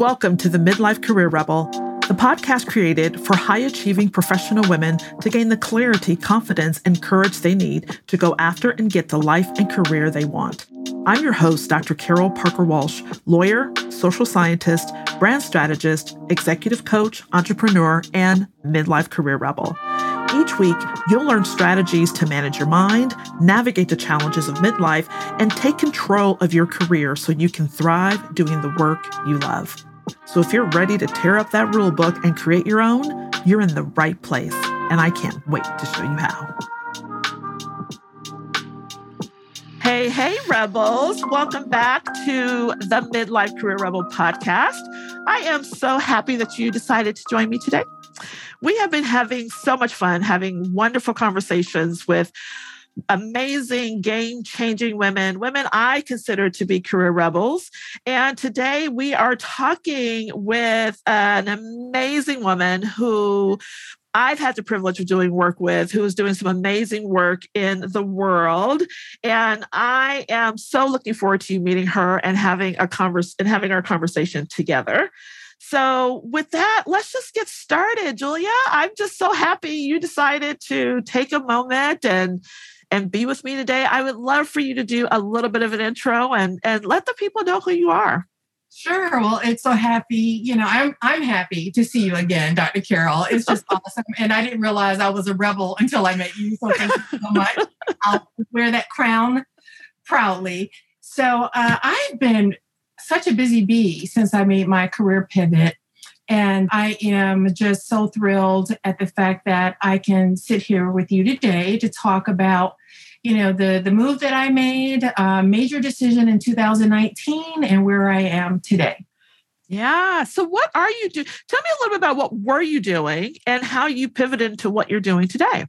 Welcome to the Midlife Career Rebel, the podcast created for high achieving professional women to gain the clarity, confidence, and courage they need to go after and get the life and career they want. I'm your host, Dr. Carol Parker Walsh, lawyer, social scientist, brand strategist, executive coach, entrepreneur, and midlife career rebel. Each week, you'll learn strategies to manage your mind, navigate the challenges of midlife, and take control of your career so you can thrive doing the work you love. So if you're ready to tear up that rule book and create your own, you're in the right place. And I can't wait to show you how. Hey, hey, Rebels. Welcome back to the Midlife Career Rebel podcast. I am so happy that you decided to join me today we have been having so much fun, having wonderful conversations with amazing game changing women, women I consider to be career rebels. And today we are talking with an amazing woman who I've had the privilege of doing work with, who is doing some amazing work in the world. And I am so looking forward to you meeting her and having a converse and having our conversation together. So, with that, let's just get started, Julia. I'm just so happy you decided to take a moment and and be with me today. I would love for you to do a little bit of an intro and and let the people know who you are. Sure. Well, it's so happy. You know, I'm I'm happy to see you again, Dr. Carol. It's just awesome. And I didn't realize I was a rebel until I met you. So thank you so much. I'll wear that crown proudly. So uh, I've been such a busy bee since I made my career pivot. And I am just so thrilled at the fact that I can sit here with you today to talk about, you know, the the move that I made, a major decision in 2019, and where I am today. Yeah. So, what are you doing? Tell me a little bit about what were you doing and how you pivoted to what you're doing today.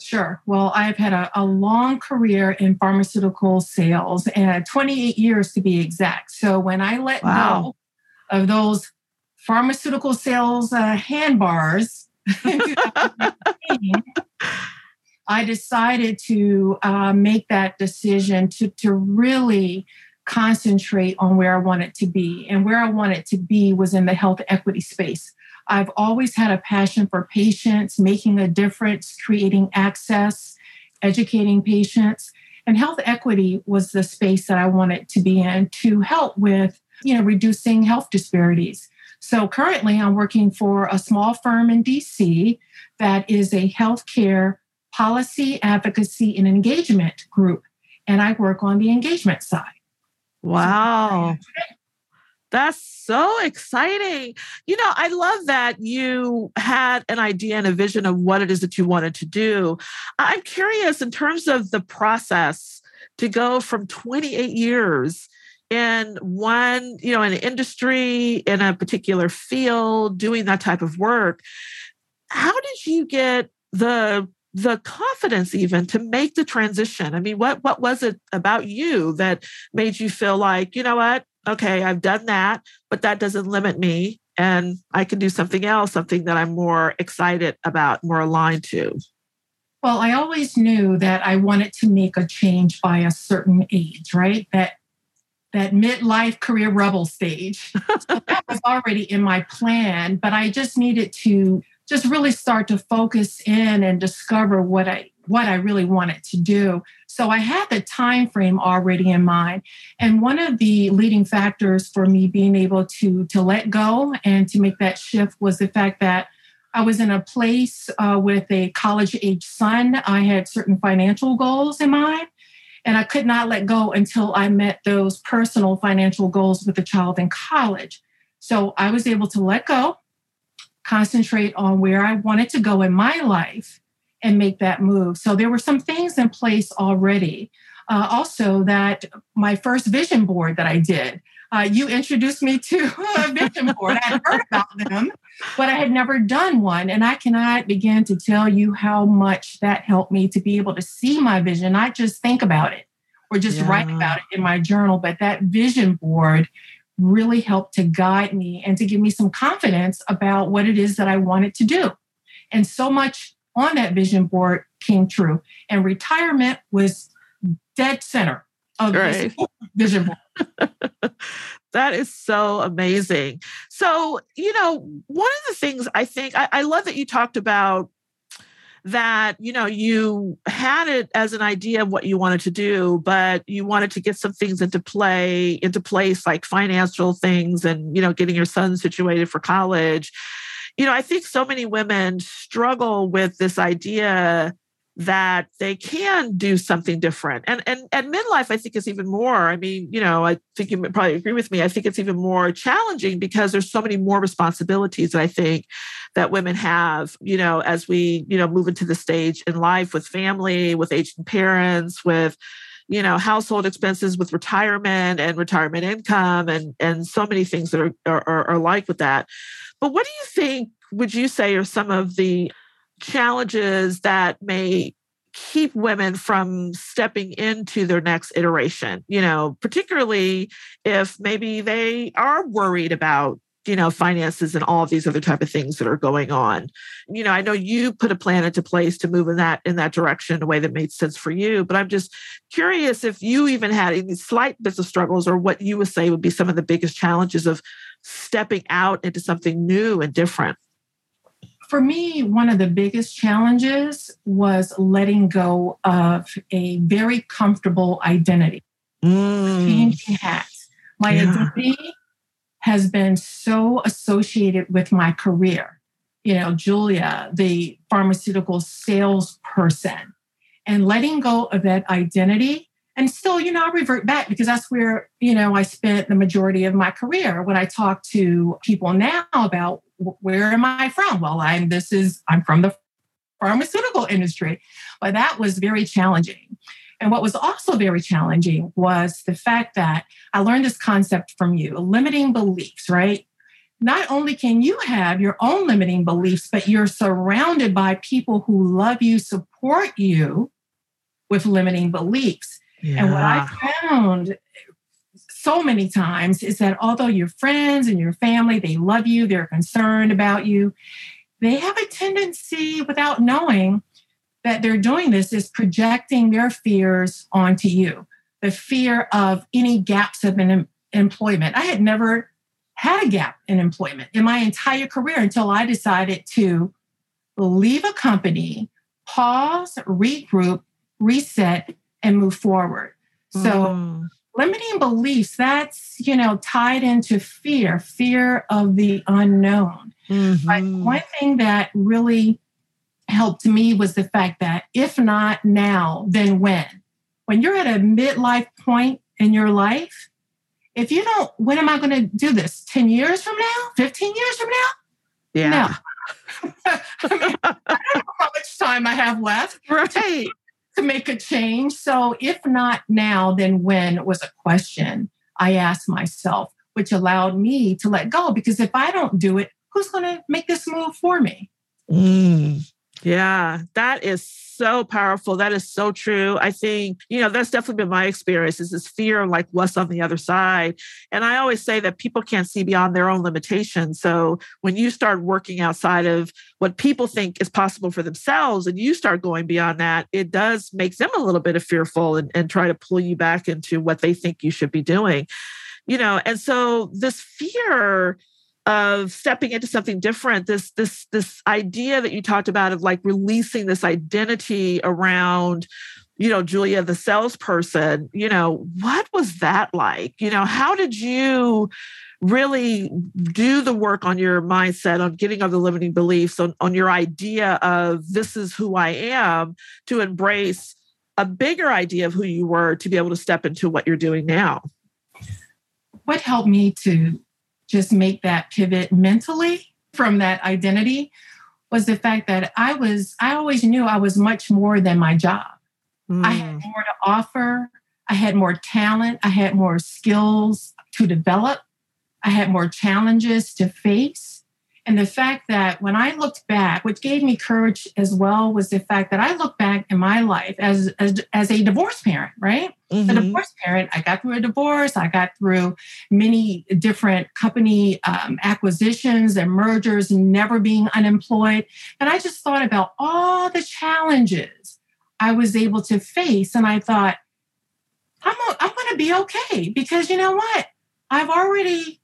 Sure. Well, I've had a, a, long career in pharmaceutical sales and 28 years to be exact. So when I let wow. go of those pharmaceutical sales uh, handbars, I decided to uh, make that decision to, to really concentrate on where I wanted to be. And where I wanted to be was in the health equity space. I've always had a passion for patients, making a difference, creating access, educating patients. And health equity was the space that I wanted to be in to help with, you know, reducing health disparities. So currently I'm working for a small firm in DC that is a healthcare policy, advocacy, and engagement group. And I work on the engagement side. Wow. So that's so exciting. You know, I love that you had an idea and a vision of what it is that you wanted to do. I'm curious in terms of the process to go from 28 years in one, you know, an industry, in a particular field, doing that type of work. How did you get the the confidence even to make the transition i mean what what was it about you that made you feel like you know what okay, I've done that, but that doesn't limit me. And I can do something else, something that I'm more excited about, more aligned to. Well, I always knew that I wanted to make a change by a certain age, right? That that midlife career rebel stage. so that was already in my plan, but I just needed to just really start to focus in and discover what I what I really wanted to do. So I had the time frame already in mind. And one of the leading factors for me being able to, to let go and to make that shift was the fact that I was in a place uh, with a college age son. I had certain financial goals in mind, and I could not let go until I met those personal financial goals with the child in college. So I was able to let go, concentrate on where I wanted to go in my life, and make that move. So there were some things in place already. Uh, also, that my first vision board that I did, uh, you introduced me to a vision board. I had heard about them, but I had never done one. And I cannot begin to tell you how much that helped me to be able to see my vision, not just think about it or just yeah. write about it in my journal, but that vision board really helped to guide me and to give me some confidence about what it is that I wanted to do. And so much on that vision board came true. And retirement was dead center of right. this vision board. that is so amazing. So, you know, one of the things I think I, I love that you talked about that you know you had it as an idea of what you wanted to do but you wanted to get some things into play into place like financial things and you know getting your son situated for college you know i think so many women struggle with this idea that they can do something different. And and at midlife, I think, is even more. I mean, you know, I think you probably agree with me. I think it's even more challenging because there's so many more responsibilities that I think that women have, you know, as we, you know, move into the stage in life with family, with aging parents, with you know household expenses with retirement and retirement income and and so many things that are are, are like with that but what do you think would you say are some of the challenges that may keep women from stepping into their next iteration you know particularly if maybe they are worried about you know finances and all of these other type of things that are going on. You know i know you put a plan into place to move in that in that direction in a way that made sense for you but i'm just curious if you even had any slight bits of struggles or what you would say would be some of the biggest challenges of stepping out into something new and different for me, one of the biggest challenges was letting go of a very comfortable identity, mm. changing hats. My yeah. identity has been so associated with my career. You know, Julia, the pharmaceutical salesperson, and letting go of that identity. And still, you know, I revert back because that's where, you know, I spent the majority of my career. When I talk to people now about where am I from? Well, I'm this is I'm from the pharmaceutical industry. But that was very challenging. And what was also very challenging was the fact that I learned this concept from you, limiting beliefs, right? Not only can you have your own limiting beliefs, but you're surrounded by people who love you, support you with limiting beliefs. Yeah. And what I found so many times is that although your friends and your family, they love you, they're concerned about you, they have a tendency without knowing that they're doing this is projecting their fears onto you. The fear of any gaps of em- employment. I had never had a gap in employment in my entire career until I decided to leave a company, pause, regroup, reset, and move forward. So mm limiting beliefs that's you know tied into fear fear of the unknown. Mm-hmm. but one thing that really helped me was the fact that if not now then when? When you're at a midlife point in your life if you don't when am i going to do this? 10 years from now? 15 years from now? Yeah. No. I, mean, I don't know how much time i have left. Right to make a change. So, if not now, then when was a question I asked myself, which allowed me to let go. Because if I don't do it, who's going to make this move for me? Mm. Yeah, that is so powerful. That is so true. I think, you know, that's definitely been my experience is this fear of like what's on the other side. And I always say that people can't see beyond their own limitations. So when you start working outside of what people think is possible for themselves and you start going beyond that, it does make them a little bit of fearful and, and try to pull you back into what they think you should be doing. You know, and so this fear of stepping into something different this this this idea that you talked about of like releasing this identity around you know julia the salesperson you know what was that like? You know how did you really do the work on your mindset on getting over the limiting beliefs on, on your idea of this is who i am to embrace a bigger idea of who you were to be able to step into what you're doing now? What helped me to just make that pivot mentally from that identity was the fact that I was, I always knew I was much more than my job. Mm. I had mm. more to offer. I had more talent. I had more skills to develop. I had more challenges to face. And the fact that when I looked back, what gave me courage as well was the fact that I look back in my life as, as, as a divorced parent, right? Mm-hmm. A divorced parent, I got through a divorce, I got through many different company um, acquisitions and mergers, never being unemployed. And I just thought about all the challenges I was able to face. And I thought, I'm, I'm going to be okay because you know what? I've already,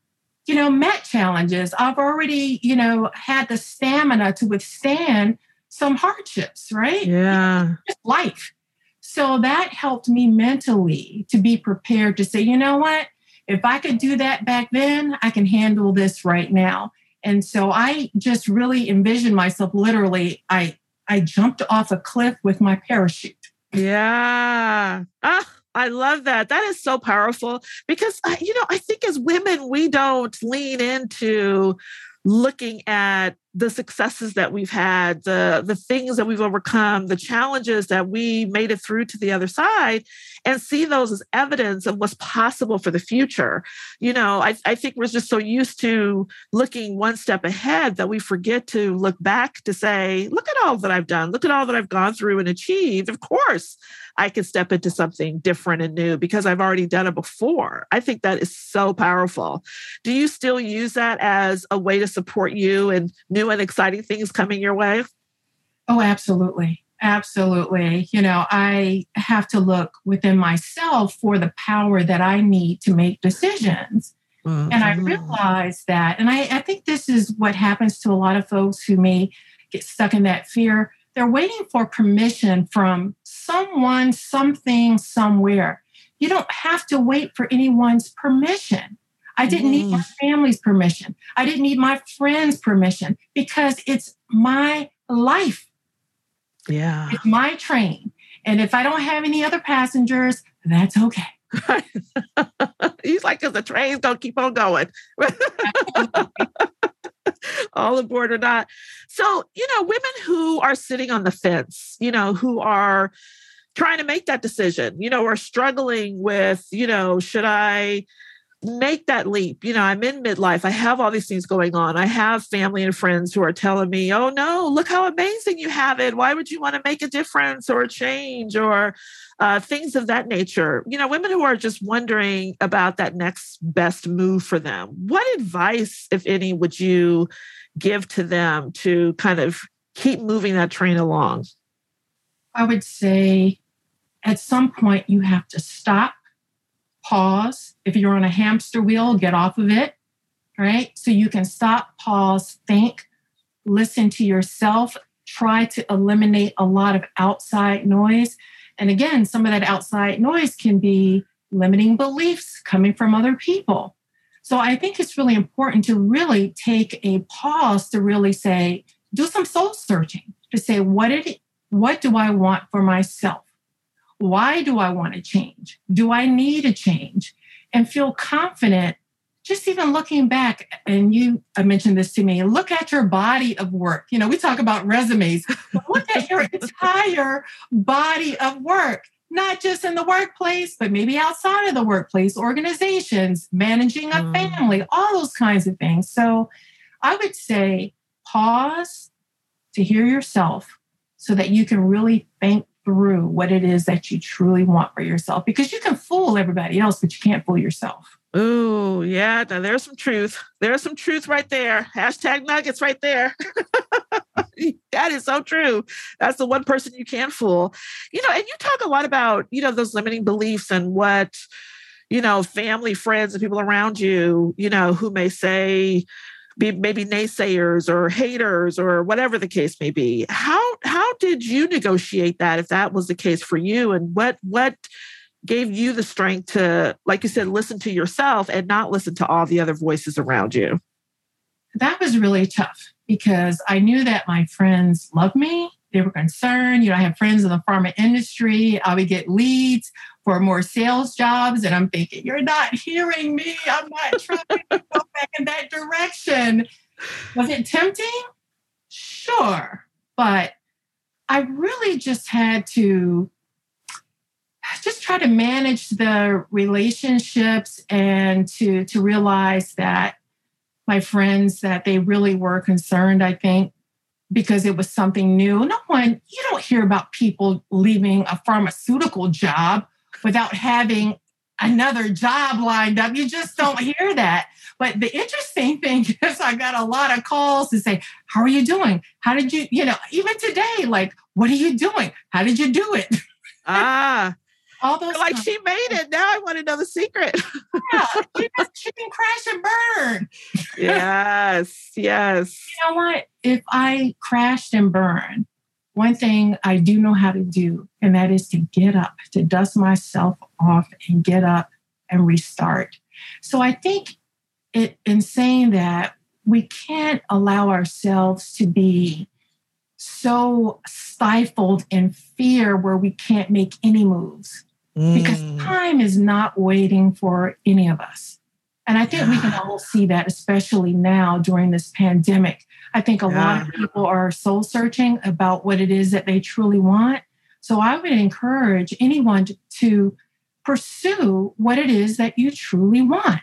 you know, met challenges. I've already, you know, had the stamina to withstand some hardships, right? Yeah. Just life. So that helped me mentally to be prepared to say, you know what? If I could do that back then, I can handle this right now. And so I just really envisioned myself literally, I I jumped off a cliff with my parachute. Yeah. Ah, I love that. That is so powerful because, uh, you know, I think as women, we don't lean into looking at the successes that we've had, the the things that we've overcome, the challenges that we made it through to the other side, and see those as evidence of what's possible for the future. You know, I, I think we're just so used to looking one step ahead that we forget to look back to say, look at all that I've done, look at all that I've gone through and achieved. Of course, I can step into something different and new because I've already done it before. I think that is so powerful. Do you still use that as a way to support you and new and exciting things coming your way? Oh, absolutely. Absolutely. You know, I have to look within myself for the power that I need to make decisions. Mm-hmm. And I realize that, and I, I think this is what happens to a lot of folks who may get stuck in that fear. They're waiting for permission from someone, something, somewhere. You don't have to wait for anyone's permission. I didn't need my family's permission. I didn't need my friends' permission because it's my life. Yeah. It's my train. And if I don't have any other passengers, that's okay. He's like, because the train's gonna keep on going. all aboard or not. So, you know, women who are sitting on the fence, you know, who are trying to make that decision, you know, are struggling with, you know, should I make that leap. You know, I'm in midlife. I have all these things going on. I have family and friends who are telling me, oh no, look how amazing you have it. Why would you want to make a difference or a change or uh, things of that nature? You know, women who are just wondering about that next best move for them. What advice, if any, would you give to them to kind of keep moving that train along? I would say at some point you have to stop pause. If you're on a hamster wheel, get off of it, right? So you can stop, pause, think, listen to yourself, try to eliminate a lot of outside noise. And again, some of that outside noise can be limiting beliefs coming from other people. So I think it's really important to really take a pause to really say, do some soul searching to say, what did what do I want for myself? Why do I want to change? Do I need a change? And feel confident just even looking back, and you I mentioned this to me, look at your body of work. You know, we talk about resumes. look at your entire body of work, not just in the workplace, but maybe outside of the workplace, organizations, managing a mm. family, all those kinds of things. So I would say pause to hear yourself so that you can really think through what it is that you truly want for yourself because you can fool everybody else, but you can't fool yourself. Oh, yeah. Now there's some truth. There's some truth right there. Hashtag nuggets right there. that is so true. That's the one person you can't fool. You know, and you talk a lot about, you know, those limiting beliefs and what, you know, family, friends, and people around you, you know, who may say, be maybe naysayers or haters or whatever the case may be. How how did you negotiate that if that was the case for you? And what what gave you the strength to, like you said, listen to yourself and not listen to all the other voices around you? That was really tough because I knew that my friends loved me. They were concerned. You know, I have friends in the pharma industry. I would get leads for more sales jobs. And I'm thinking, you're not hearing me. I'm not trying to go back in that direction. Was it tempting? Sure. But I really just had to just try to manage the relationships and to to realize that my friends that they really were concerned i think because it was something new no one you don't hear about people leaving a pharmaceutical job without having another job lined up. You just don't hear that. But the interesting thing is, I got a lot of calls to say, How are you doing? How did you, you know, even today, like, what are you doing? How did you do it? Ah. all those like she made it. Now I want to know the secret. yeah, she, she can crash and burn. yes, yes. You know what? If I crashed and burned, one thing I do know how to do, and that is to get up, to dust myself off and get up and restart. So I think it, in saying that, we can't allow ourselves to be so stifled in fear where we can't make any moves mm. because time is not waiting for any of us. And I think we can all see that, especially now during this pandemic. I think a yeah. lot of people are soul searching about what it is that they truly want. So I would encourage anyone to, to pursue what it is that you truly want.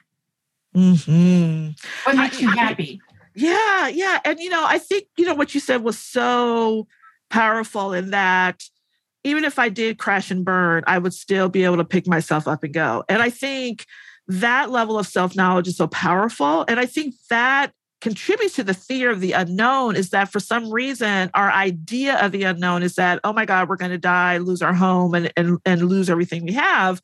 Mm-hmm. What makes I, you happy? Yeah, yeah. And, you know, I think, you know, what you said was so powerful in that even if I did crash and burn, I would still be able to pick myself up and go. And I think that level of self knowledge is so powerful. And I think that contributes to the fear of the unknown is that for some reason our idea of the unknown is that oh my god we're going to die lose our home and, and and lose everything we have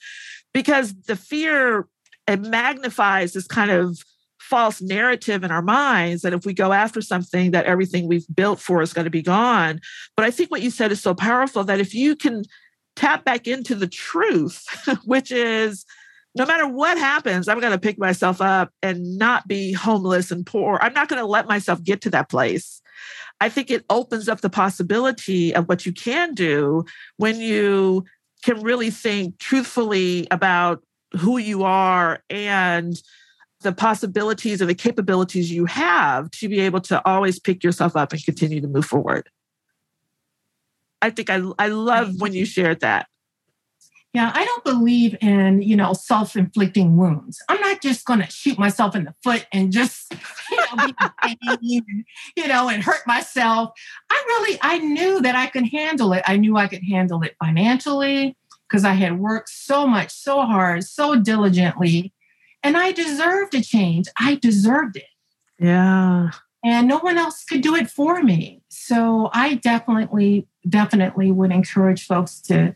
because the fear it magnifies this kind of false narrative in our minds that if we go after something that everything we've built for is going to be gone but i think what you said is so powerful that if you can tap back into the truth which is no matter what happens i'm going to pick myself up and not be homeless and poor i'm not going to let myself get to that place i think it opens up the possibility of what you can do when you can really think truthfully about who you are and the possibilities or the capabilities you have to be able to always pick yourself up and continue to move forward. I think I, I love mm-hmm. when you shared that. Yeah, I don't believe in, you know, self-inflicting wounds. I'm not just going to shoot myself in the foot and just, you know, be and, you know, and hurt myself. I really, I knew that I could handle it. I knew I could handle it financially because I had worked so much, so hard, so diligently and I deserved a change. I deserved it. Yeah. And no one else could do it for me. So I definitely, definitely would encourage folks to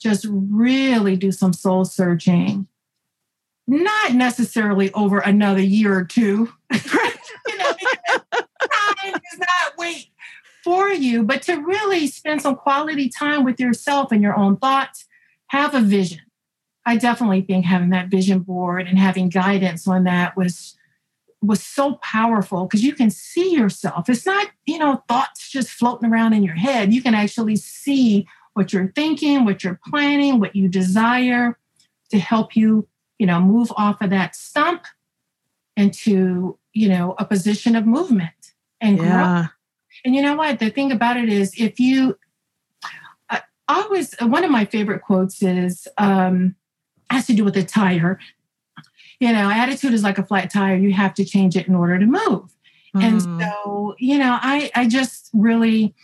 just really do some soul searching. Not necessarily over another year or two. you know, time does not wait for you, but to really spend some quality time with yourself and your own thoughts, have a vision I definitely think having that vision board and having guidance on that was was so powerful because you can see yourself. It's not, you know, thoughts just floating around in your head. You can actually see what you're thinking, what you're planning, what you desire to help you, you know, move off of that stump into, you know, a position of movement and yeah. grow. And you know what? The thing about it is if you I always one of my favorite quotes is um has to do with the tire. You know, attitude is like a flat tire. You have to change it in order to move. Mm. And so, you know, I, I just really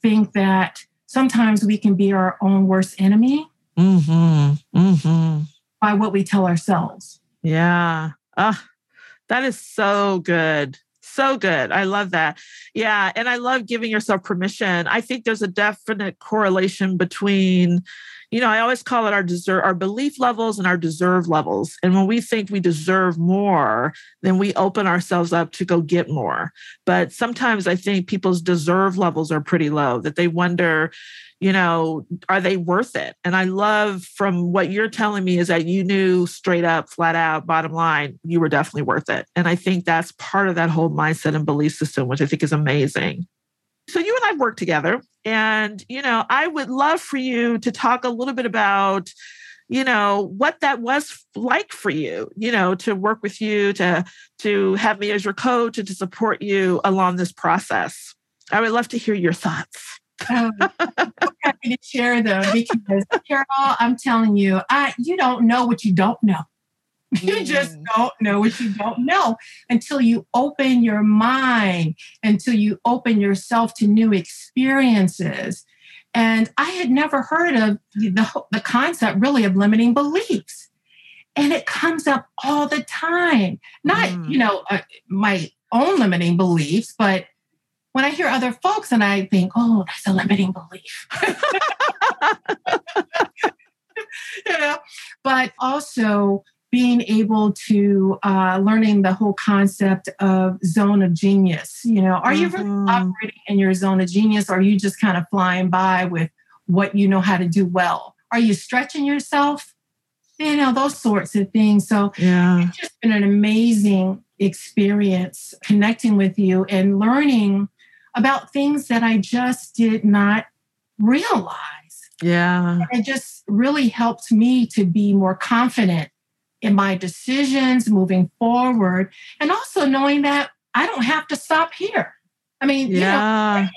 think that sometimes we can be our own worst enemy mm-hmm. Mm-hmm. by what we tell ourselves. Yeah. Ah, that is so good. So good. I love that. Yeah. And I love giving yourself permission. I think there's a definite correlation between you know, I always call it our deserve, our belief levels and our deserve levels. And when we think we deserve more, then we open ourselves up to go get more. But sometimes I think people's deserve levels are pretty low, that they wonder, you know, are they worth it? And I love from what you're telling me is that you knew straight up, flat out, bottom line, you were definitely worth it. And I think that's part of that whole mindset and belief system, which I think is amazing. So you and I've worked together, and you know, I would love for you to talk a little bit about you know what that was like for you you know to work with you to to have me as your coach and to support you along this process i would love to hear your thoughts um, I'm happy to share them because Carol, I'm telling you, I you don't know what you don't know. You just don't know what you don't know until you open your mind, until you open yourself to new experiences. And I had never heard of the, the concept really of limiting beliefs. And it comes up all the time. Not, mm. you know, uh, my own limiting beliefs, but when I hear other folks and I think, oh, that's a limiting belief. you know, but also being able to uh, learning the whole concept of zone of genius. You know, are you really Mhm. operating in your zone of genius? Or are you just kind of flying by with what you know how to do well? Are you stretching yourself? You know, those sorts of things. So Yeah. it's just been an amazing experience connecting with you and learning about things that I just did not realize. Yeah. It just really helped me to be more confident in my decisions moving forward and also knowing that I don't have to stop here. I mean, you know, Yeah.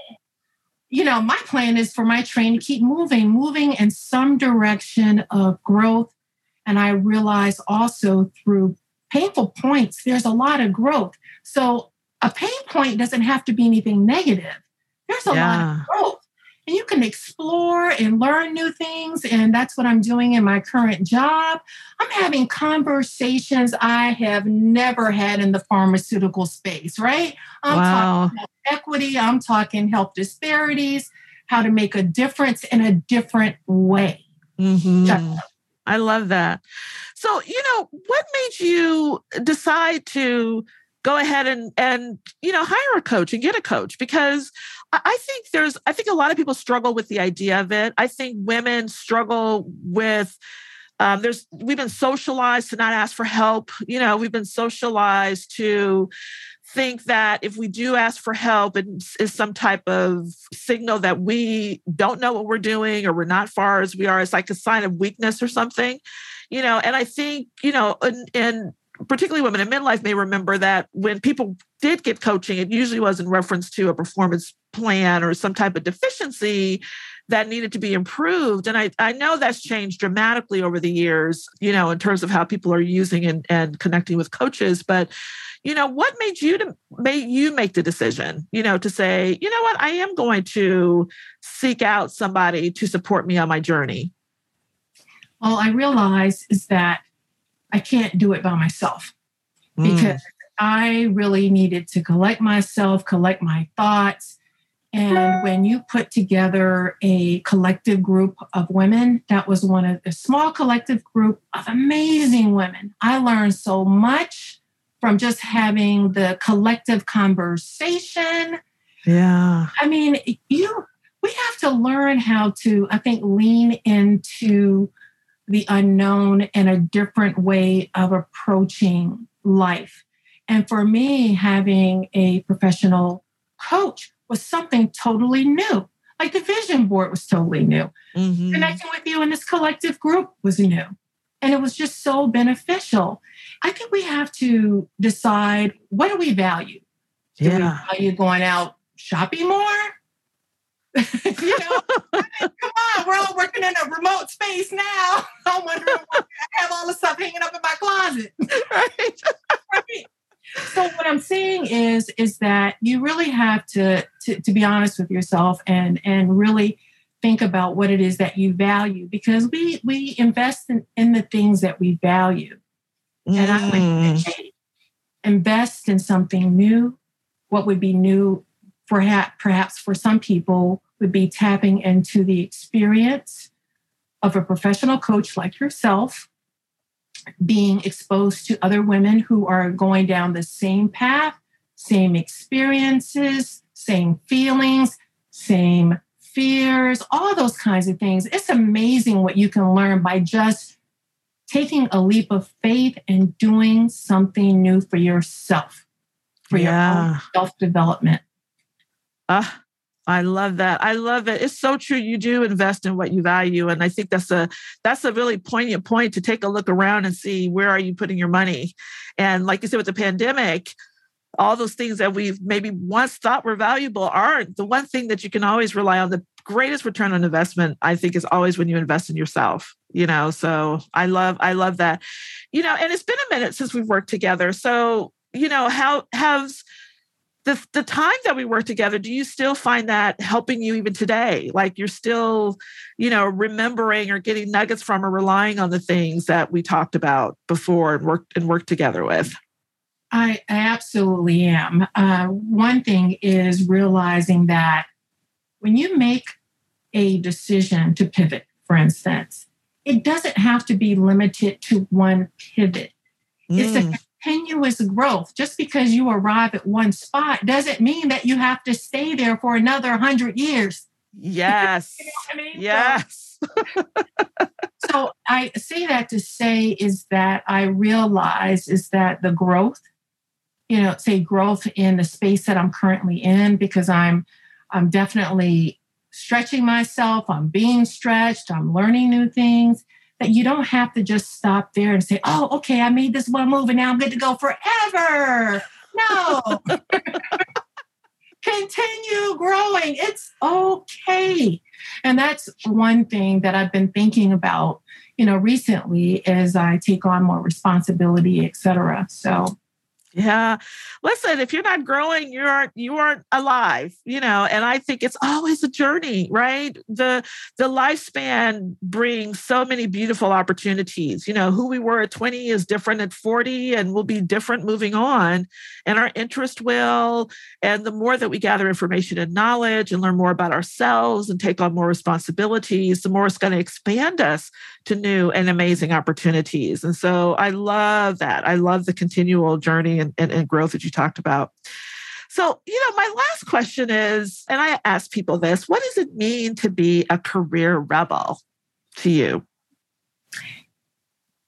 you know, my plan is for my train to keep moving, moving in some direction of growth. And I realize also through painful points, there's a lot of growth. So a pain point doesn't have to be anything negative. There's a lot of growth. And you can explore and learn new things. And that's what I'm doing in my current job. I'm having conversations I have never had in the pharmaceutical space, right? I'm talking Wow. equity, I'm talking health disparities, how to make a difference in a different way. Mhm. I love that. So, you know, what made you decide to go ahead and and you know hire a coach and get a coach? Because I, think there's I think a lot of people struggle with the idea of it. I think women struggle with um, there's we've been socialized to not ask for help. You know, we've been socialized to think that if we do ask for help, it is some type of signal that we don't know what we're doing or we're not far as we are. It's like a sign of weakness or something, you know. And I think, you know, and, and particularly women in midlife may remember that when people did get coaching, it usually was in reference to a performance plan or some type of deficiency that needed to be improved. And I, I know that's changed dramatically over the years, you know, in terms of how people are using and, and connecting with coaches. But you know what made you to made you make the decision you know to say you know what i am going to seek out somebody to support me on my journey All I realize is that I can't do it by myself Mm. because I really needed to collect myself, collect my thoughts. And when you put together a collective group of women, that was one of a small collective group of amazing women. I learned so much from just having the collective conversation. yeah I mean, you we have to learn how to, I think, lean into the unknown and a different way of approaching life. And for me, having a professional coach was something totally new. Like the vision board was totally new. Mhm. Connecting with you in this collective group was new. And it was just so beneficial. I think we have to decide what do we value? Do we value going out shopping more? you know, I mean, come on, we're all working in a remote space now. I'm wondering why I have all the stuff hanging up in my closet. right Right. So what I'm saying is, is that you really have to, to, to be honest with yourself and and really think about what it is that you value because we we invest in, in the things that we value. And I would Mm. say invest in something new. What would be new, perhaps, perhaps for some people, would be tapping into the experience of a professional coach like yourself, being exposed to other women who are going down the same path, same experiences, same feelings, same fears, all those kinds of things. It's amazing what you can learn by just taking a leap of faith and doing something new for yourself, for your own self development. Ah, I love that. I love it. It's so true. You do invest in what you value, and I think that's a that's a really poignant point to take a look around and see where are you putting your money. And like you said, with the pandemic, all those things that we've maybe once thought were valuable aren't. The one thing that you can always rely on, the greatest return on investment, I think, is always when you invest in yourself. You know, so I love I love that. You know, and it's been a minute since we've worked together. So you know, how has the the time that we work together do you still find that helping you even today like you're still you know remembering or getting nuggets from or relying on the things that we talked about before and worked and worked together with I, I absolutely am. Uh, one thing is realizing that when you make a decision to pivot, for instance, it doesn't have to be limited to one pivot. Mm. It's a mm. Continuous growth. Just because you arrive at one spot doesn't mean that you have to stay there for another 100 years. Yes. you know I mean? Yes. So, so I say that to say is that I realize is that the growth, you know, say growth in the space that I'm currently in, because I'm I'm definitely stretching myself, I'm being stretched, I'm learning new things. That you don't have to just stop there and say, oh, okay, I made this one move and now I'm good to go forever. No. Continue growing. It's okay. And that's one thing that I've been thinking about, you know, recently as I take on more responsibility, et cetera. So yeah. Listen, if you're not growing, you aren't you aren't alive, you know, and I think it's always a journey, right? The the lifespan brings so many beautiful opportunities. You know, who we were at 20 is different at 40 and will be different moving on. And our interest will. And the more that we gather information and knowledge and learn more about ourselves and take on more responsibilities, the more it's going to expand us to new and amazing opportunities. And so I love that. I love the continual journey and, and, and growth that you talked about. So, you know, my last question is, and I ask people this what does it mean to be a career rebel to you?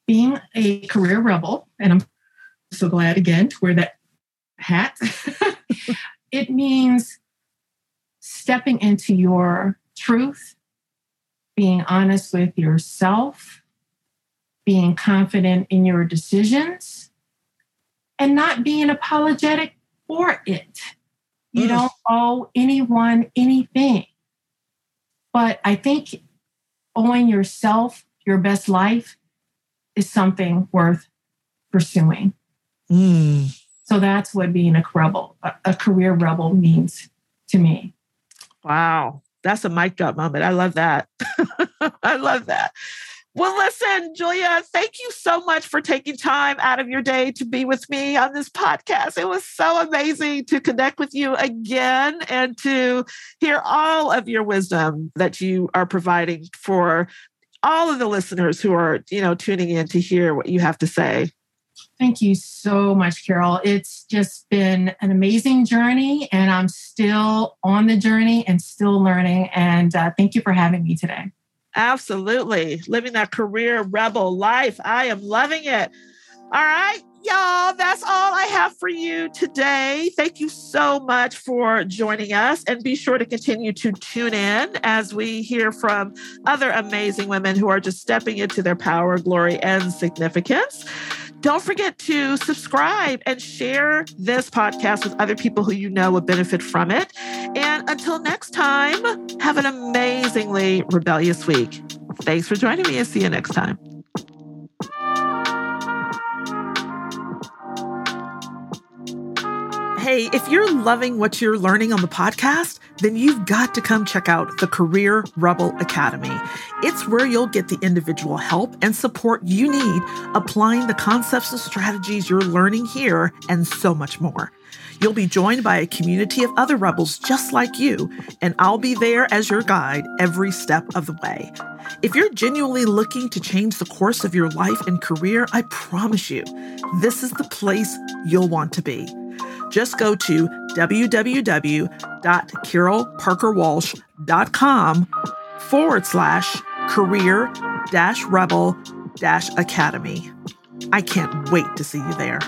Being a career rebel, and I'm so glad again to wear that hat, it means stepping into your truth, being honest with yourself, being confident in your decisions, and not being apologetic for it. You mm. don't owe anyone anything. But I think owing yourself your best life is something worth pursuing. Mm. So that's what being a rebel, a, a career rebel means to me. Wow. That's a mic drop moment. I love that. I love that. Well, listen, Julia, thank you so much for taking time out of your day to be with me on this podcast. It was so amazing to connect with you again and to hear all of your wisdom that you are providing for all of the listeners who are, you know, tuning in to hear what you have to say. Thank you so much, Carol. It's just been an amazing journey, and I'm still on the journey and still learning. And uh, thank you for having me today. Absolutely. Living that career rebel life. I am loving it. All right, y'all, that's all I have for you today. Thank you so much for joining us. And be sure to continue to tune in as we hear from other amazing women who are just stepping into their power, glory, and significance. Don't forget to subscribe and share this podcast with other people who you know would benefit from it. And until next time, have an amazingly rebellious week. Thanks for joining me and see you next time. Hey, if you're loving what you're learning on the podcast, then you've got to come check out the Career Rebel Academy. It's where you'll get the individual help and support you need applying the concepts and strategies you're learning here and so much more. You'll be joined by a community of other rebels just like you, and I'll be there as your guide every step of the way. If you're genuinely looking to change the course of your life and career, I promise you, this is the place you'll want to be just go to www.carolparkerwalsh.com forward slash career dash rebel dash academy. I can't wait to see you there.